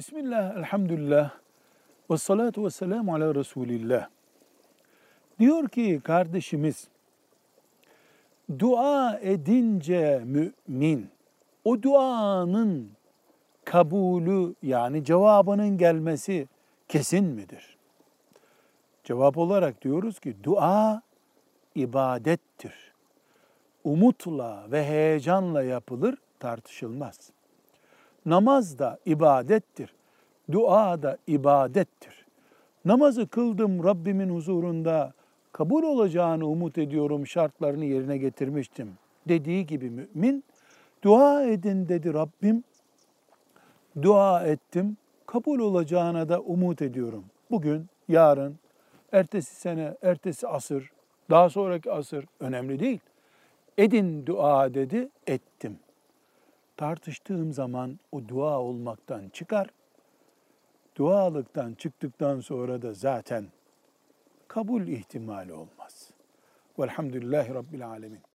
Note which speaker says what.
Speaker 1: Bismillah, elhamdülillah, ve salatu ve selamu ala Resulillah. Diyor ki kardeşimiz, dua edince mümin, o duanın kabulü yani cevabının gelmesi kesin midir? Cevap olarak diyoruz ki dua ibadettir. Umutla ve heyecanla yapılır tartışılmaz. Namaz da ibadettir. Dua da ibadettir. Namazı kıldım Rabbimin huzurunda kabul olacağını umut ediyorum şartlarını yerine getirmiştim dediği gibi mümin dua edin dedi Rabbim. Dua ettim kabul olacağına da umut ediyorum. Bugün, yarın, ertesi sene, ertesi asır, daha sonraki asır önemli değil. Edin dua dedi, ettim. Tartıştığım zaman o dua olmaktan çıkar. Dualıktan çıktıktan sonra da zaten kabul ihtimali olmaz. Velhamdülillahi Rabbil Alemin.